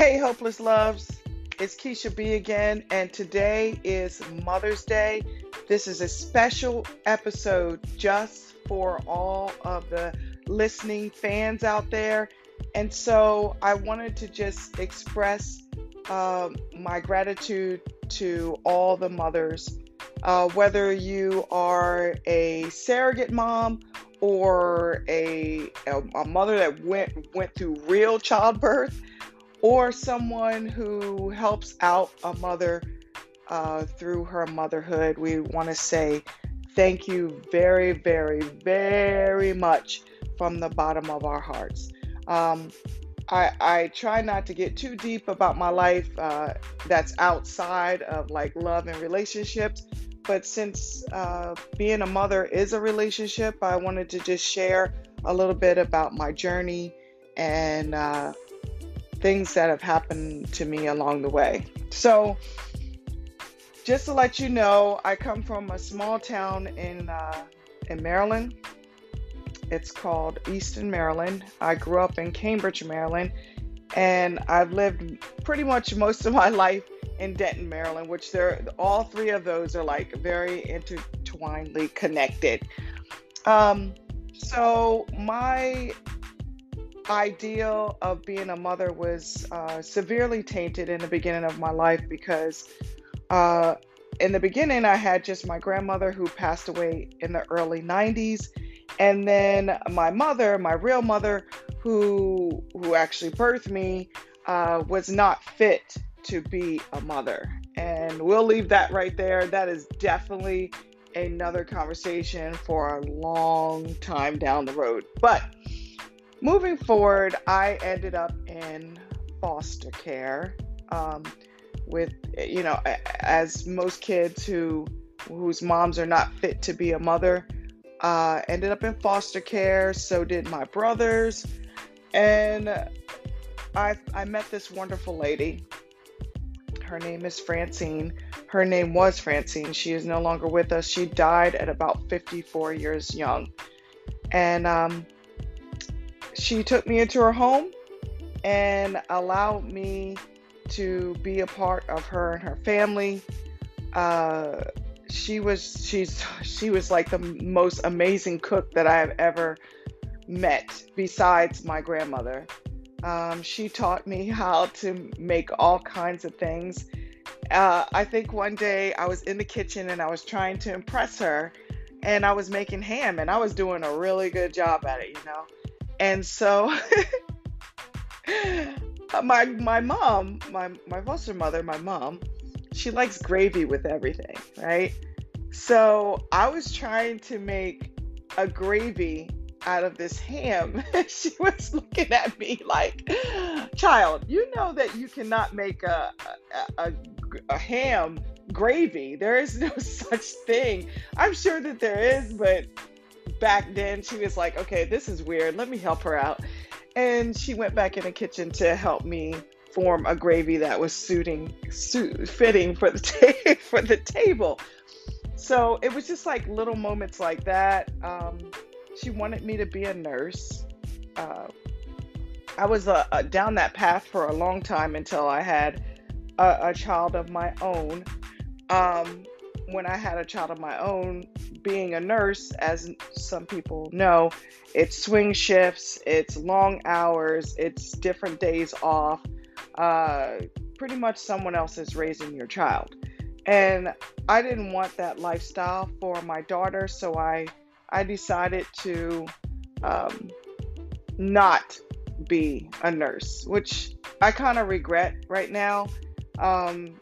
Hey, Hopeless Loves. It's Keisha B again, and today is Mother's Day. This is a special episode just for all of the listening fans out there. And so I wanted to just express uh, my gratitude to all the mothers, uh, whether you are a surrogate mom or a, a, a mother that went went through real childbirth or someone who helps out a mother uh, through her motherhood, we want to say thank you very, very, very much from the bottom of our hearts. Um, I, I, try not to get too deep about my life uh, that's outside of like love and relationships. But since uh, being a mother is a relationship, I wanted to just share a little bit about my journey and uh, things that have happened to me along the way. So, just to let you know, I come from a small town in uh, in Maryland. It's called Easton, Maryland. I grew up in Cambridge, Maryland, and I've lived pretty much most of my life in Denton, Maryland, which they're all three of those are like very intertwinedly connected. Um, so my ideal of being a mother was uh, severely tainted in the beginning of my life because uh, in the beginning I had just my grandmother who passed away in the early 90s and then my mother my real mother who who actually birthed me uh, was not fit to be a mother. And we'll leave that right there. That is definitely another conversation for a long time down the road. But moving forward, I ended up in foster care um, with, you know, as most kids who whose moms are not fit to be a mother uh, ended up in foster care. So did my brothers, and I I met this wonderful lady. Her name is Francine. Her name was Francine. She is no longer with us. She died at about 54 years young, and um, she took me into her home and allowed me to be a part of her and her family. Uh, she was she's she was like the most amazing cook that I have ever met, besides my grandmother. Um, she taught me how to make all kinds of things. Uh, I think one day I was in the kitchen and I was trying to impress her, and I was making ham, and I was doing a really good job at it, you know. And so my my mom, my my foster mother, my mom, she likes gravy with everything, right? So I was trying to make a gravy out of this ham. she was looking at me like, "Child, you know that you cannot make a a, a, a ham gravy. There is no such thing. I'm sure that there is, but back then she was like, okay, this is weird. Let me help her out. And she went back in the kitchen to help me form a gravy that was suiting, suit, fitting for the ta- for the table. So it was just like little moments like that. Um, she wanted me to be a nurse. Uh, I was uh, uh, down that path for a long time until I had a, a child of my own. Um, when I had a child of my own, being a nurse, as some people know, it's swing shifts, it's long hours, it's different days off. Uh, pretty much someone else is raising your child. And I didn't want that lifestyle for my daughter, so I I decided to um, not be a nurse, which I kind of regret right now. Um,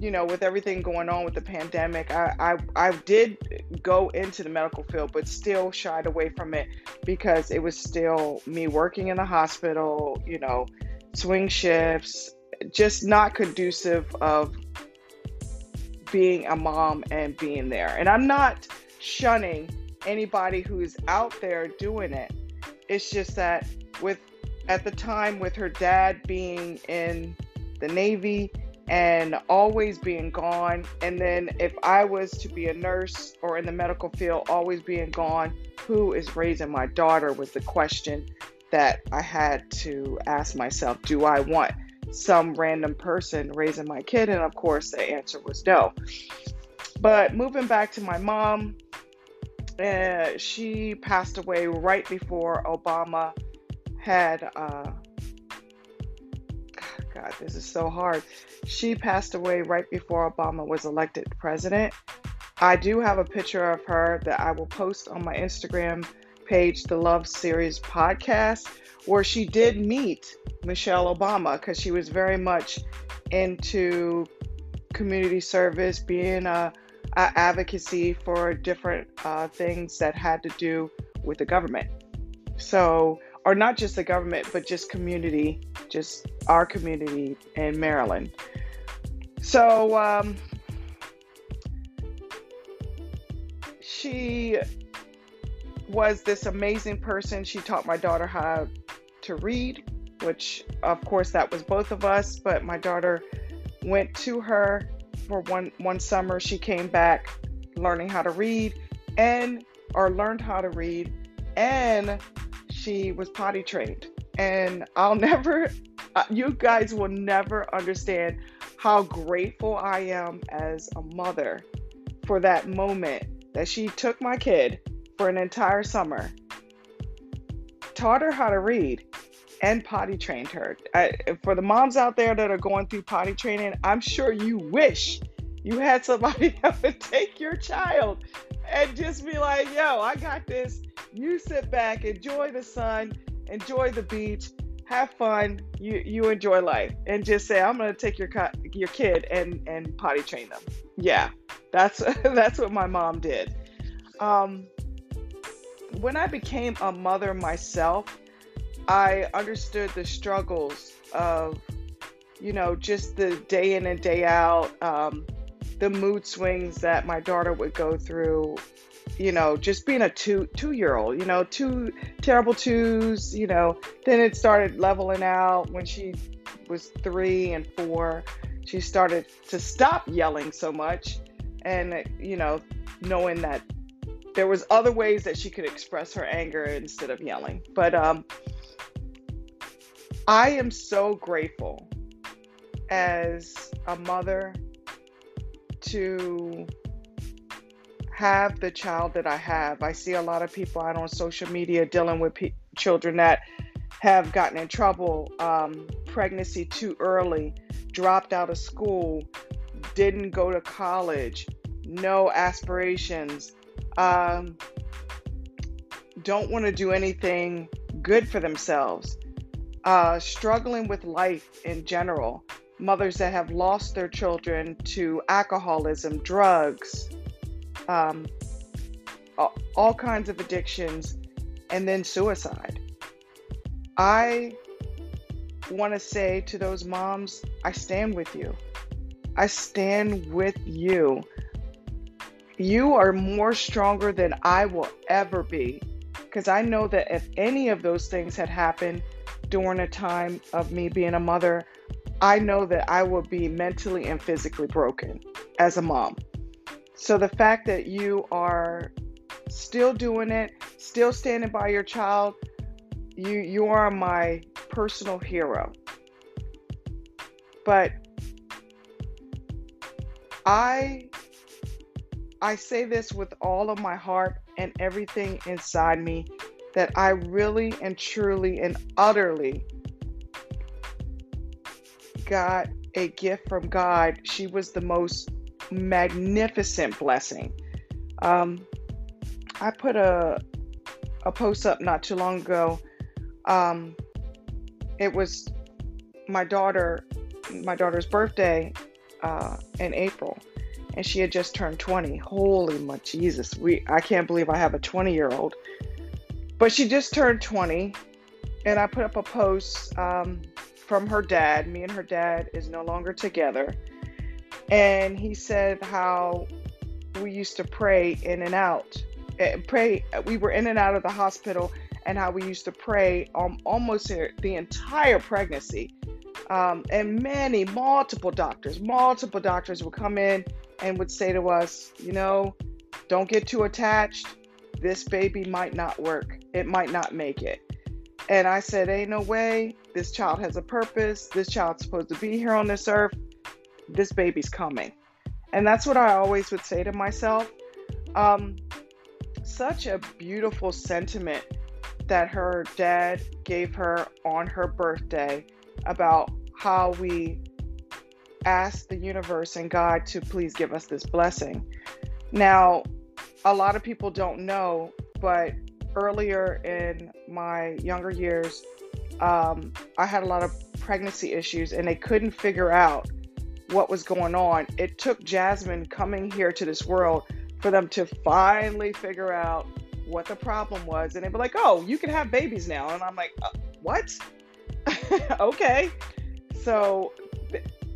you know, with everything going on with the pandemic, I, I, I did go into the medical field, but still shied away from it because it was still me working in the hospital, you know, swing shifts, just not conducive of being a mom and being there. And I'm not shunning anybody who's out there doing it. It's just that with at the time with her dad being in the Navy, and always being gone. And then if I was to be a nurse or in the medical field, always being gone, who is raising my daughter was the question that I had to ask myself. Do I want some random person raising my kid? And of course, the answer was no. But moving back to my mom, uh, she passed away right before Obama had. Uh, God, this is so hard. She passed away right before Obama was elected president. I do have a picture of her that I will post on my Instagram page, the Love Series podcast, where she did meet Michelle Obama because she was very much into community service, being a, a advocacy for different uh, things that had to do with the government. So, or not just the government, but just community, just our community in Maryland. So, um, she was this amazing person. She taught my daughter how to read, which, of course, that was both of us. But my daughter went to her for one one summer. She came back learning how to read and or learned how to read, and she was potty trained. And I'll never, uh, you guys will never understand how grateful I am as a mother for that moment that she took my kid for an entire summer, taught her how to read, and potty trained her. I, for the moms out there that are going through potty training, I'm sure you wish you had somebody that would take your child and just be like, yo, I got this. You sit back, enjoy the sun, enjoy the beach, have fun, you you enjoy life, and just say, I'm gonna take your your kid and and potty train them. Yeah, that's that's what my mom did. Um, when I became a mother myself, I understood the struggles of, you know, just the day in and day out, um, the mood swings that my daughter would go through. You know, just being a two two year old. You know, two terrible twos. You know, then it started leveling out when she was three and four. She started to stop yelling so much, and you know, knowing that there was other ways that she could express her anger instead of yelling. But um, I am so grateful as a mother to have the child that I have. I see a lot of people out on social media dealing with pe- children that have gotten in trouble, um, pregnancy too early, dropped out of school, didn't go to college, no aspirations, um, don't want to do anything good for themselves, uh, struggling with life in general, mothers that have lost their children to alcoholism, drugs, um, all kinds of addictions, and then suicide. I want to say to those moms, I stand with you. I stand with you. You are more stronger than I will ever be. Because I know that if any of those things had happened during a time of me being a mother, I know that I will be mentally and physically broken as a mom. So the fact that you are still doing it, still standing by your child, you you are my personal hero. But I I say this with all of my heart and everything inside me that I really and truly and utterly got a gift from God. She was the most magnificent blessing. Um, I put a a post up not too long ago. Um, it was my daughter, my daughter's birthday uh, in April, and she had just turned 20. Holy my Jesus, we I can't believe I have a 20 year old. But she just turned 20, and I put up a post um, from her dad. Me and her dad is no longer together, and he said how we used to pray in and out, uh, pray. We were in and out of the hospital, and how we used to pray um, almost the entire pregnancy. Um, and many, multiple doctors, multiple doctors would come in and would say to us, you know, don't get too attached. This baby might not work. It might not make it. And I said, Ain't no way. This child has a purpose. This child's supposed to be here on this earth. This baby's coming. And that's what I always would say to myself. Um, such a beautiful sentiment that her dad gave her on her birthday about how we ask the universe and God to please give us this blessing. Now, a lot of people don't know, but earlier in my younger years, um, I had a lot of pregnancy issues and they couldn't figure out what was going on. It took Jasmine coming here to this world for them to finally figure out what the problem was. And they were like, oh, you can have babies now. And I'm like, uh, what? okay. So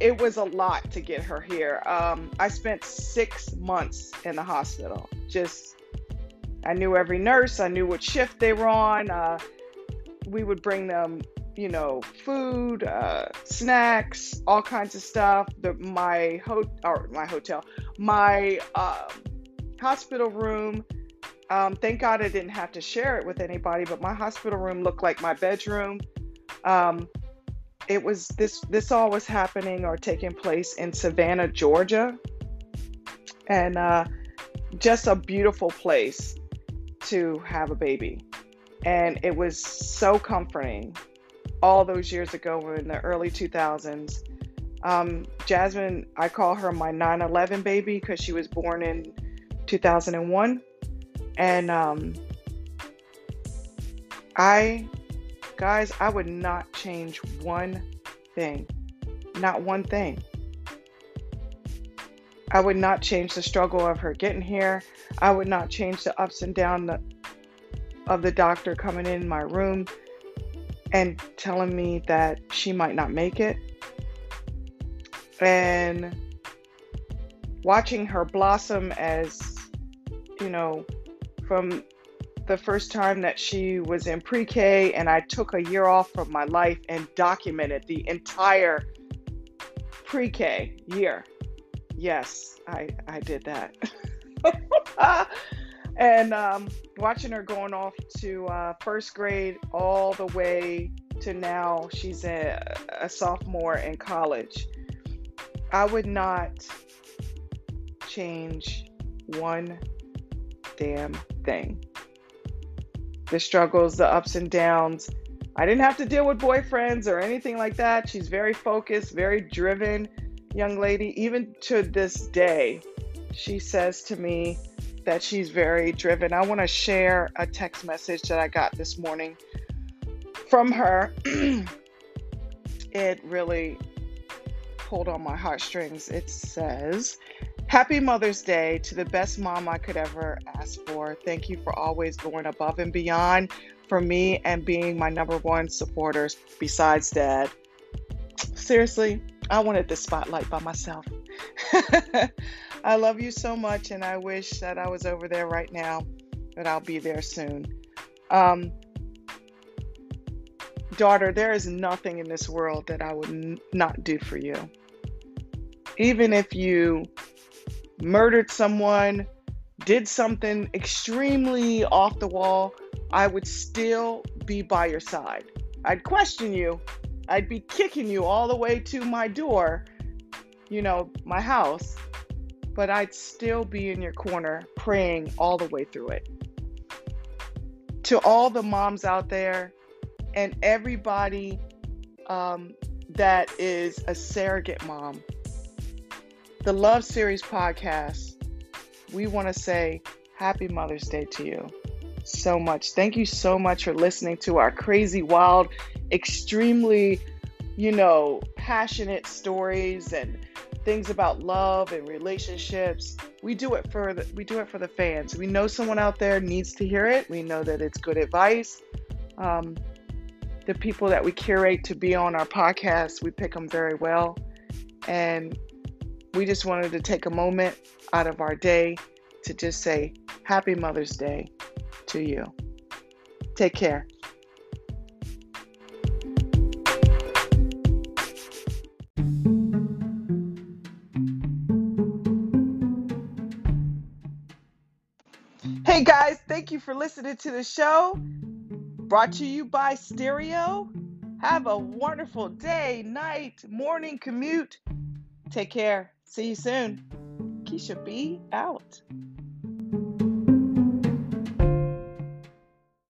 it was a lot to get her here. Um, I spent six months in the hospital. Just, I knew every nurse, I knew what shift they were on. Uh, we would bring them, you know, food, uh, snacks, all kinds of stuff. The my ho- or my hotel, my um, hospital room. Um, thank God I didn't have to share it with anybody, but my hospital room looked like my bedroom. Um, it was this this all was happening or taking place in Savannah, Georgia, and uh, just a beautiful place to have a baby, and it was so comforting. All those years ago, in the early 2000s, um, Jasmine, I call her my 9/11 baby because she was born in 2001, and um, I Guys, I would not change one thing. Not one thing. I would not change the struggle of her getting here. I would not change the ups and downs of the doctor coming in my room and telling me that she might not make it. And watching her blossom as, you know, from the first time that she was in pre K, and I took a year off from my life and documented the entire pre K year. Yes, I, I did that. and um, watching her going off to uh, first grade all the way to now, she's a, a sophomore in college. I would not change one damn thing the struggles, the ups and downs. I didn't have to deal with boyfriends or anything like that. She's very focused, very driven young lady. Even to this day, she says to me that she's very driven. I want to share a text message that I got this morning from her. it really pulled on my heartstrings. It says, Happy Mother's Day to the best mom I could ever ask for. Thank you for always going above and beyond for me and being my number one supporters besides dad. Seriously, I wanted the spotlight by myself. I love you so much, and I wish that I was over there right now, but I'll be there soon. Um, daughter, there is nothing in this world that I would n- not do for you. Even if you murdered someone, did something extremely off the wall, I would still be by your side. I'd question you. I'd be kicking you all the way to my door, you know, my house, but I'd still be in your corner praying all the way through it. To all the moms out there and everybody um, that is a surrogate mom, the Love Series podcast, we want to say Happy Mother's Day to you so much. Thank you so much for listening to our crazy, wild, extremely, you know, passionate stories and things about love and relationships. We do it for the we do it for the fans. We know someone out there needs to hear it. We know that it's good advice. Um, the people that we curate to be on our podcast, we pick them very well, and we just wanted to take a moment out of our day to just say Happy Mother's Day to you. Take care. Hey guys, thank you for listening to the show Brought to you by Stereo. Have a wonderful day, night, morning commute. Take care. See you soon. Keisha B out.